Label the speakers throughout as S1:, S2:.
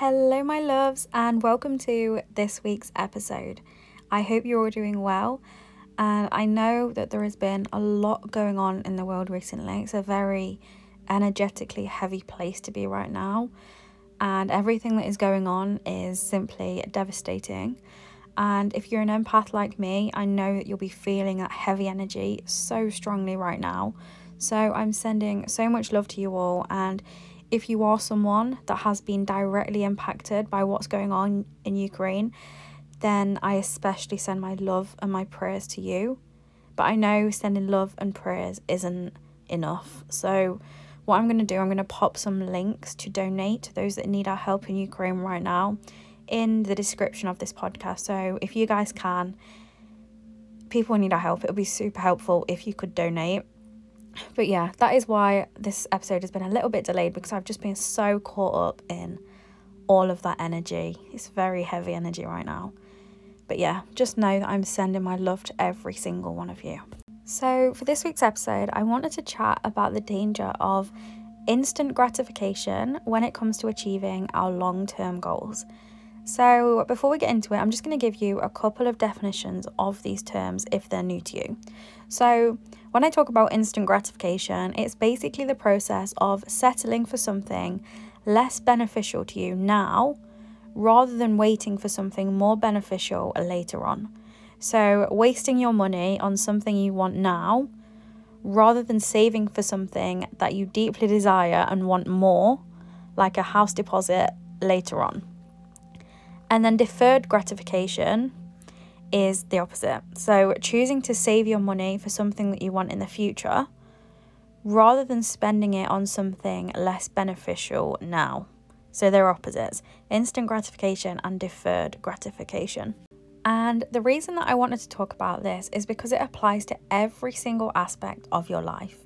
S1: Hello, my loves, and welcome to this week's episode. I hope you're all doing well. And I know that there has been a lot going on in the world recently. It's a very energetically heavy place to be right now. And everything that is going on is simply devastating. And if you're an empath like me, I know that you'll be feeling that heavy energy so strongly right now. So I'm sending so much love to you all. And if you are someone that has been directly impacted by what's going on in Ukraine, then I especially send my love and my prayers to you. But I know sending love and prayers isn't enough. So, what I'm going to do, I'm going to pop some links to donate to those that need our help in Ukraine right now in the description of this podcast. So, if you guys can, people need our help. It would be super helpful if you could donate. But yeah, that is why this episode has been a little bit delayed because I've just been so caught up in all of that energy. It's very heavy energy right now. But yeah, just know that I'm sending my love to every single one of you. So, for this week's episode, I wanted to chat about the danger of instant gratification when it comes to achieving our long term goals. So, before we get into it, I'm just going to give you a couple of definitions of these terms if they're new to you. So, when I talk about instant gratification, it's basically the process of settling for something less beneficial to you now rather than waiting for something more beneficial later on. So, wasting your money on something you want now rather than saving for something that you deeply desire and want more, like a house deposit later on. And then deferred gratification is the opposite. So, choosing to save your money for something that you want in the future rather than spending it on something less beneficial now. So they're opposites instant gratification and deferred gratification. And the reason that I wanted to talk about this is because it applies to every single aspect of your life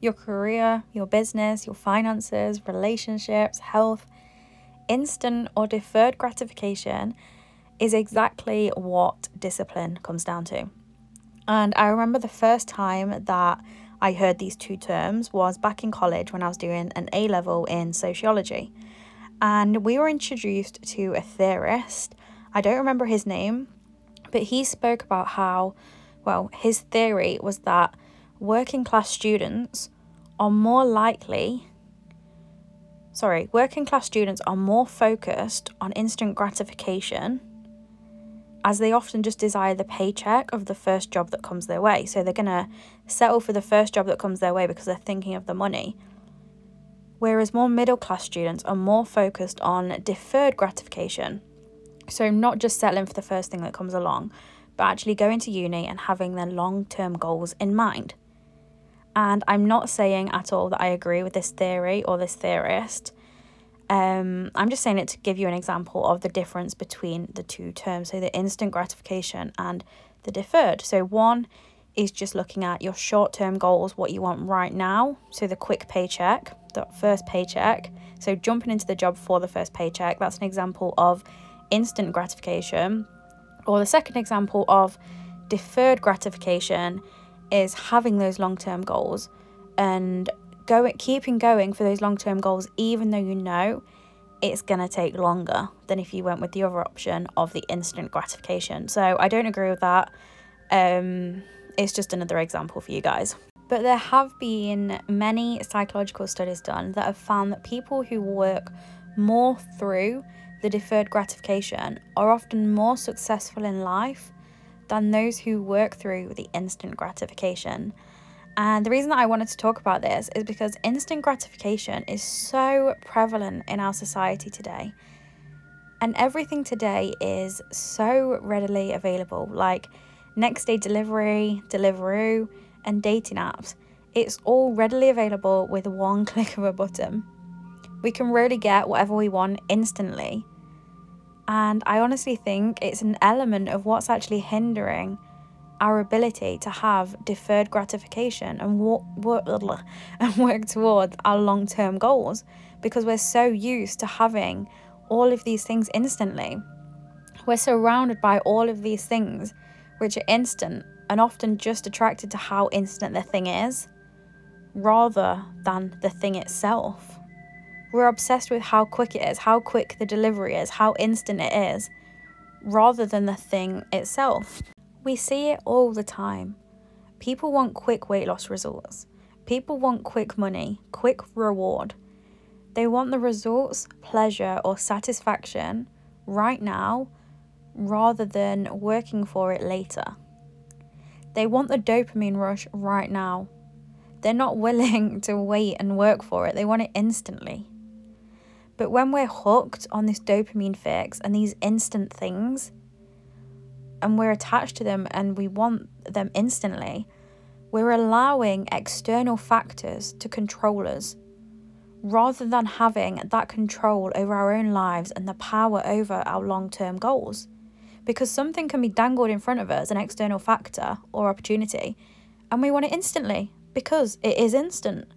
S1: your career, your business, your finances, relationships, health. Instant or deferred gratification is exactly what discipline comes down to. And I remember the first time that I heard these two terms was back in college when I was doing an A level in sociology and we were introduced to a theorist. I don't remember his name, but he spoke about how, well, his theory was that working class students are more likely, sorry, working class students are more focused on instant gratification as they often just desire the paycheck of the first job that comes their way. So they're going to settle for the first job that comes their way because they're thinking of the money whereas more middle class students are more focused on deferred gratification. So, not just settling for the first thing that comes along, but actually going to uni and having their long term goals in mind. And I'm not saying at all that I agree with this theory or this theorist. Um, I'm just saying it to give you an example of the difference between the two terms. So, the instant gratification and the deferred. So, one is just looking at your short term goals, what you want right now. So, the quick paycheck the first paycheck. So, jumping into the job for the first paycheck, that's an example of instant gratification. Or the second example of deferred gratification is having those long term goals and going, keeping going for those long term goals, even though you know it's going to take longer than if you went with the other option of the instant gratification. So, I don't agree with that. Um, it's just another example for you guys. But there have been many psychological studies done that have found that people who work more through the deferred gratification are often more successful in life than those who work through the instant gratification. And the reason that I wanted to talk about this is because instant gratification is so prevalent in our society today. And everything today is so readily available, like next day delivery, Deliveroo, and dating apps, it's all readily available with one click of a button. We can really get whatever we want instantly. And I honestly think it's an element of what's actually hindering our ability to have deferred gratification and work, and work towards our long term goals because we're so used to having all of these things instantly. We're surrounded by all of these things which are instant and often just attracted to how instant the thing is rather than the thing itself. We're obsessed with how quick it is, how quick the delivery is, how instant it is, rather than the thing itself. We see it all the time. People want quick weight loss results. People want quick money, quick reward. They want the results, pleasure, or satisfaction right now rather than working for it later. They want the dopamine rush right now. They're not willing to wait and work for it, they want it instantly. But when we're hooked on this dopamine fix and these instant things, and we're attached to them and we want them instantly, we're allowing external factors to control us rather than having that control over our own lives and the power over our long term goals. Because something can be dangled in front of us, an external factor or opportunity, and we want it instantly because it is instant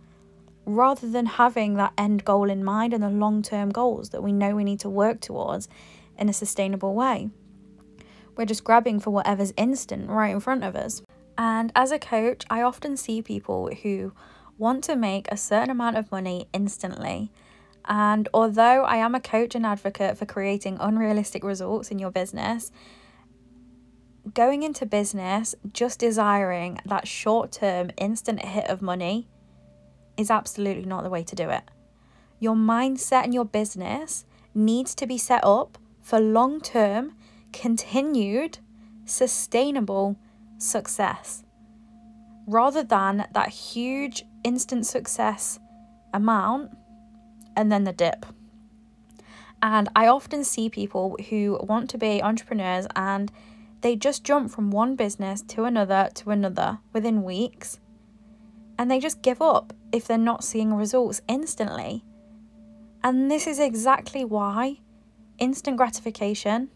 S1: rather than having that end goal in mind and the long term goals that we know we need to work towards in a sustainable way. We're just grabbing for whatever's instant right in front of us. And as a coach, I often see people who want to make a certain amount of money instantly. And although I am a coach and advocate for creating unrealistic results in your business, going into business just desiring that short term instant hit of money is absolutely not the way to do it. Your mindset and your business needs to be set up for long term, continued, sustainable success rather than that huge instant success amount and then the dip. And I often see people who want to be entrepreneurs and they just jump from one business to another to another within weeks and they just give up if they're not seeing results instantly. And this is exactly why instant gratification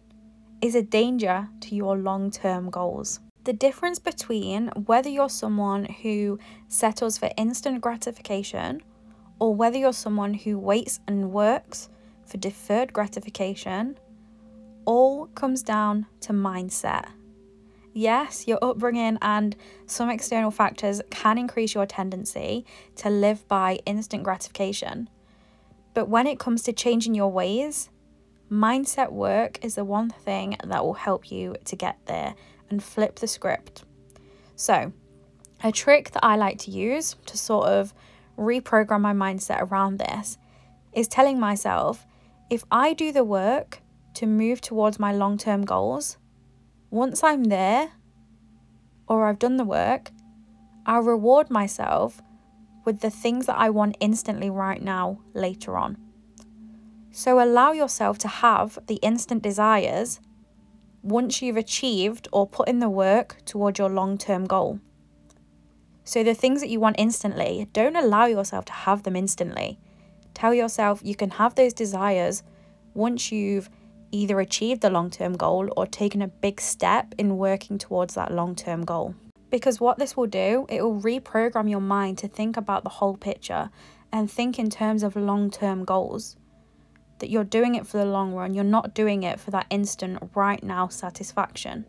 S1: is a danger to your long term goals. The difference between whether you're someone who settles for instant gratification or whether you're someone who waits and works for deferred gratification all comes down to mindset. Yes, your upbringing and some external factors can increase your tendency to live by instant gratification. But when it comes to changing your ways, mindset work is the one thing that will help you to get there and flip the script. So, a trick that I like to use to sort of reprogram my mindset around this is telling myself if I do the work to move towards my long term goals, once I'm there or I've done the work, I'll reward myself with the things that I want instantly right now later on. So allow yourself to have the instant desires once you've achieved or put in the work towards your long term goal. So, the things that you want instantly, don't allow yourself to have them instantly. Tell yourself you can have those desires once you've either achieved the long term goal or taken a big step in working towards that long term goal. Because what this will do, it will reprogram your mind to think about the whole picture and think in terms of long term goals. That you're doing it for the long run, you're not doing it for that instant, right now satisfaction.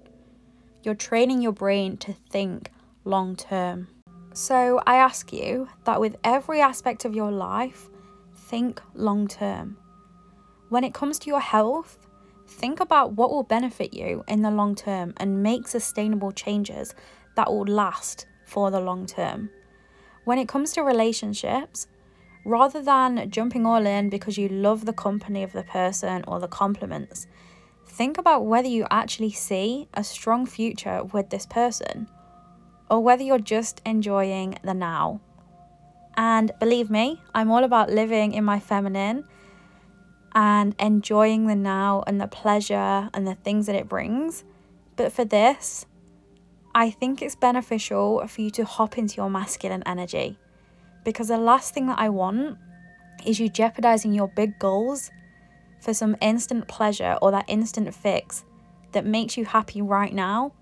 S1: You're training your brain to think long term. So I ask you that with every aspect of your life, think long term. When it comes to your health, think about what will benefit you in the long term and make sustainable changes that will last for the long term. When it comes to relationships, rather than jumping all in because you love the company of the person or the compliments, think about whether you actually see a strong future with this person or whether you're just enjoying the now. And believe me, I'm all about living in my feminine and enjoying the now and the pleasure and the things that it brings. But for this, I think it's beneficial for you to hop into your masculine energy because the last thing that I want is you jeopardizing your big goals for some instant pleasure or that instant fix that makes you happy right now,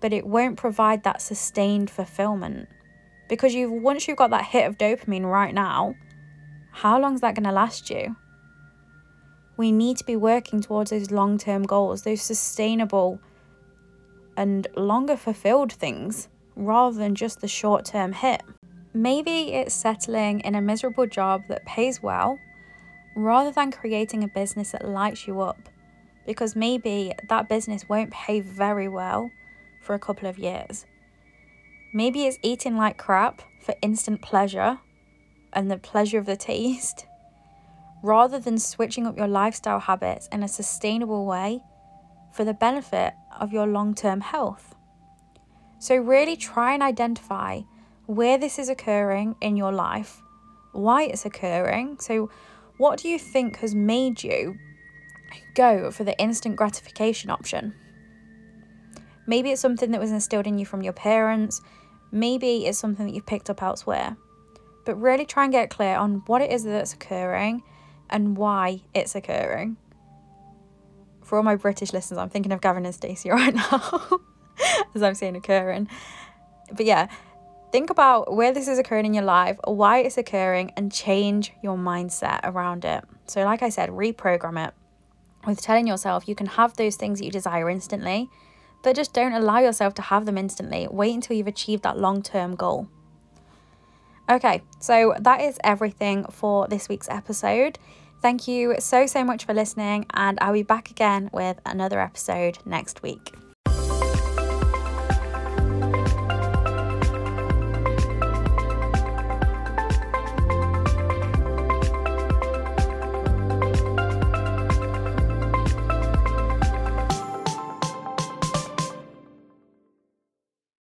S1: but it won't provide that sustained fulfillment. Because you've once you've got that hit of dopamine right now, how long is that going to last you? we need to be working towards those long term goals, those sustainable and longer fulfilled things rather than just the short term hit. Maybe it's settling in a miserable job that pays well, rather than creating a business that lights you up. Because maybe that business won't pay very well for a couple of years. Maybe it's eating like crap for instant pleasure and the pleasure of the taste, rather than switching up your lifestyle habits in a sustainable way for the benefit of your long term health. So, really try and identify where this is occurring in your life, why it's occurring. So, what do you think has made you go for the instant gratification option? Maybe it's something that was instilled in you from your parents, maybe it's something that you've picked up elsewhere. But really try and get clear on what it is that's occurring and why it's occurring. For all my British listeners, I'm thinking of Gavin and Stacey right now, as I'm seeing occurring. But yeah, think about where this is occurring in your life, why it's occurring, and change your mindset around it. So, like I said, reprogram it with telling yourself you can have those things that you desire instantly, but just don't allow yourself to have them instantly. Wait until you've achieved that long term goal. Okay, so that is everything for this week's episode. Thank you so, so much for listening, and I'll be back again with another episode next week.